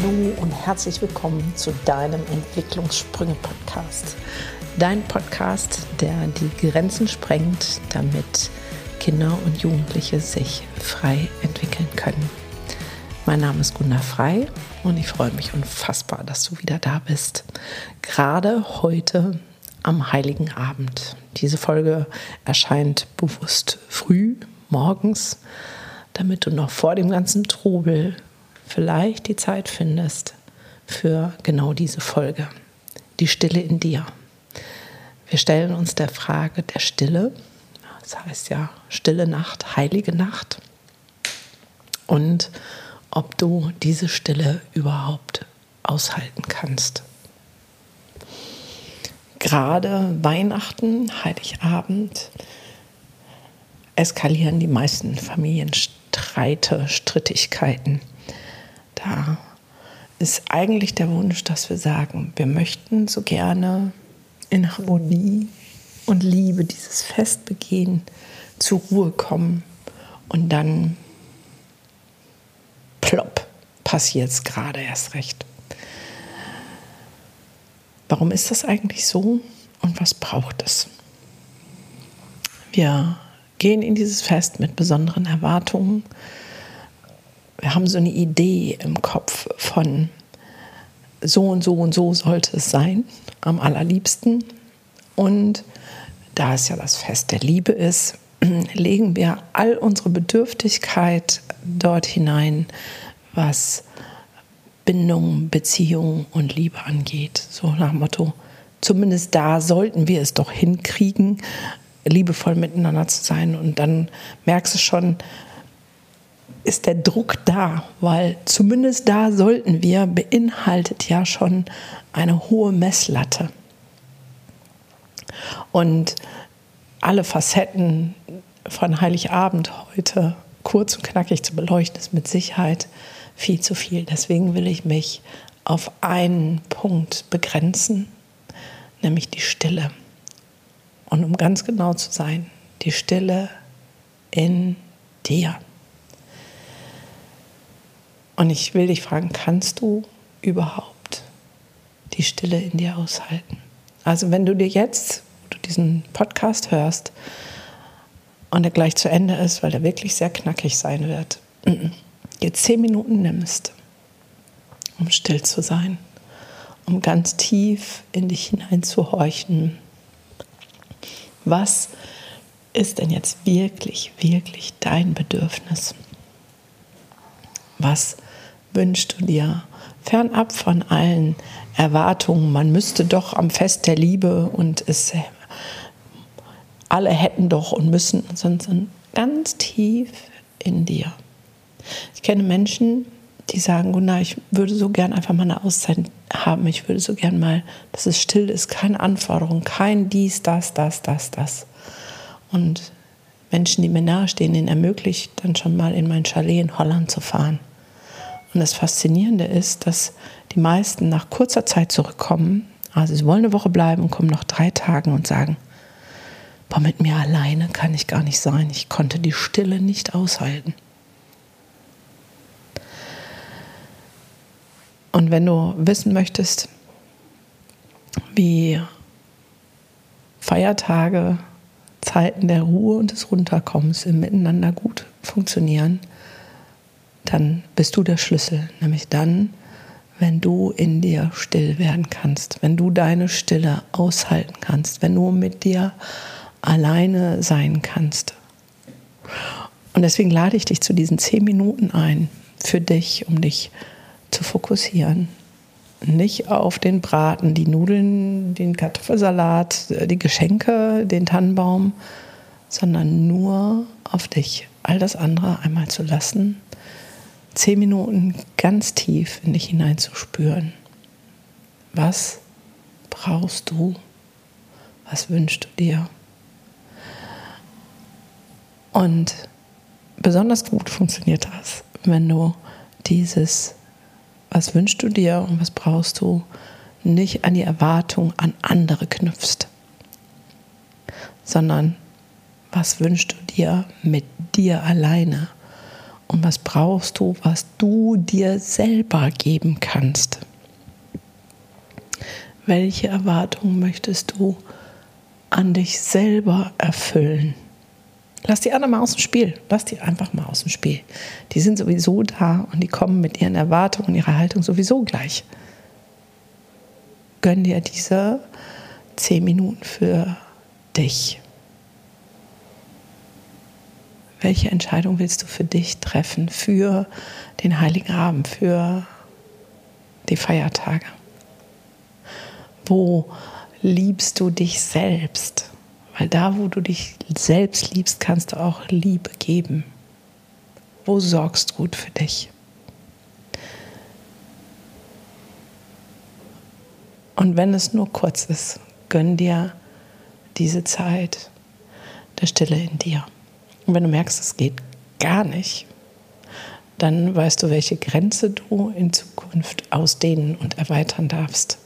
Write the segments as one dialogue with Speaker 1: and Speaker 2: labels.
Speaker 1: Hallo und herzlich willkommen zu deinem Entwicklungssprünge-Podcast. Dein Podcast, der die Grenzen sprengt, damit Kinder und Jugendliche sich frei entwickeln können. Mein Name ist Gunda Frei und ich freue mich unfassbar, dass du wieder da bist. Gerade heute am Heiligen Abend. Diese Folge erscheint bewusst früh, morgens, damit du noch vor dem ganzen Trubel vielleicht die Zeit findest für genau diese Folge. Die Stille in dir. Wir stellen uns der Frage der Stille, das heißt ja stille Nacht, heilige Nacht, und ob du diese Stille überhaupt aushalten kannst. Gerade Weihnachten, Heiligabend eskalieren die meisten Familienstreite, Strittigkeiten. Da ist eigentlich der Wunsch, dass wir sagen, wir möchten so gerne in Harmonie und Liebe dieses Fest begehen, zur Ruhe kommen und dann plopp passiert es gerade erst recht. Warum ist das eigentlich so und was braucht es? Wir gehen in dieses Fest mit besonderen Erwartungen. Wir haben so eine Idee im Kopf von so und so und so sollte es sein, am allerliebsten. Und da es ja das Fest der Liebe ist, legen wir all unsere Bedürftigkeit dort hinein, was Bindung, Beziehung und Liebe angeht. So nach dem Motto, zumindest da sollten wir es doch hinkriegen, liebevoll miteinander zu sein. Und dann merkst du schon, ist der Druck da, weil zumindest da sollten wir, beinhaltet ja schon eine hohe Messlatte. Und alle Facetten von Heiligabend heute kurz und knackig zu beleuchten, ist mit Sicherheit viel zu viel. Deswegen will ich mich auf einen Punkt begrenzen, nämlich die Stille. Und um ganz genau zu sein, die Stille in dir. Und ich will dich fragen, kannst du überhaupt die Stille in dir aushalten? Also wenn du dir jetzt, du diesen Podcast hörst und er gleich zu Ende ist, weil er wirklich sehr knackig sein wird, dir zehn Minuten nimmst, um still zu sein, um ganz tief in dich hineinzuhorchen. Was ist denn jetzt wirklich, wirklich dein Bedürfnis? Was wünschst du dir? Fernab von allen Erwartungen, man müsste doch am Fest der Liebe und es alle hätten doch und müssen, sondern ganz tief in dir. Ich kenne Menschen, die sagen, Gunnar, ich würde so gern einfach mal eine Auszeit haben. Ich würde so gern mal, dass es still ist, keine Anforderung, kein dies, das, das, das, das. Und Menschen, die mir nahestehen, denen ermöglicht, dann schon mal in mein Chalet in Holland zu fahren. Und das Faszinierende ist, dass die meisten nach kurzer Zeit zurückkommen. Also sie wollen eine Woche bleiben und kommen noch drei Tage und sagen, boah, mit mir alleine kann ich gar nicht sein. Ich konnte die Stille nicht aushalten. Und wenn du wissen möchtest, wie Feiertage, Zeiten der Ruhe und des Runterkommens im Miteinander gut funktionieren, dann bist du der Schlüssel. Nämlich dann, wenn du in dir still werden kannst, wenn du deine Stille aushalten kannst, wenn du mit dir alleine sein kannst. Und deswegen lade ich dich zu diesen zehn Minuten ein für dich, um dich zu fokussieren. Nicht auf den Braten, die Nudeln, den Kartoffelsalat, die Geschenke, den Tannenbaum, sondern nur auf dich. All das andere einmal zu lassen, zehn Minuten ganz tief in dich hineinzuspüren. Was brauchst du? Was wünschst du dir? Und besonders gut funktioniert das, wenn du dieses was wünschst du dir und was brauchst du, nicht an die Erwartung an andere knüpfst, sondern was wünschst du dir mit dir alleine Und was brauchst du, was du dir selber geben kannst? Welche Erwartungen möchtest du an dich selber erfüllen? Lass die anderen mal aus dem Spiel. Lass die einfach mal aus dem Spiel. Die sind sowieso da und die kommen mit ihren Erwartungen und ihrer Haltung sowieso gleich. Gönn dir diese zehn Minuten für dich. Welche Entscheidung willst du für dich treffen, für den Heiligen Abend, für die Feiertage? Wo liebst du dich selbst? Weil da, wo du dich selbst liebst, kannst du auch Liebe geben. Wo sorgst du gut für dich? Und wenn es nur kurz ist, gönn dir diese Zeit der Stille in dir. Und wenn du merkst, es geht gar nicht, dann weißt du, welche Grenze du in Zukunft ausdehnen und erweitern darfst.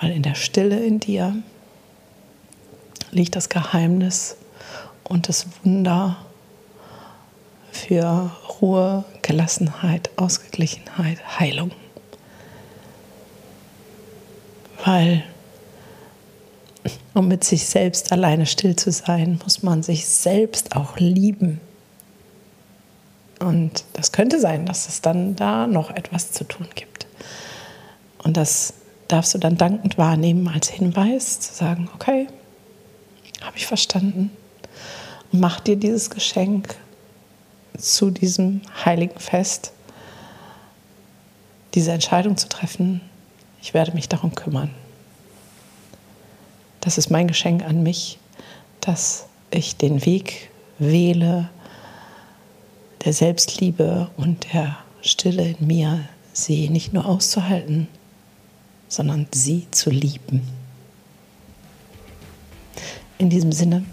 Speaker 1: Weil in der Stille in dir liegt das Geheimnis und das Wunder für Ruhe, Gelassenheit, Ausgeglichenheit, Heilung. Weil um mit sich selbst alleine still zu sein, muss man sich selbst auch lieben. Und das könnte sein, dass es dann da noch etwas zu tun gibt. Und das darfst du dann dankend wahrnehmen als Hinweis, zu sagen, okay, habe ich verstanden. Und mach dir dieses Geschenk zu diesem heiligen Fest, diese Entscheidung zu treffen, ich werde mich darum kümmern. Das ist mein Geschenk an mich, dass ich den Weg wähle der Selbstliebe und der Stille in mir, sie nicht nur auszuhalten, sondern sie zu lieben. In diesem Sinne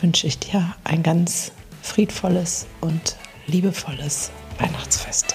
Speaker 1: wünsche ich dir ein ganz friedvolles und liebevolles Weihnachtsfest.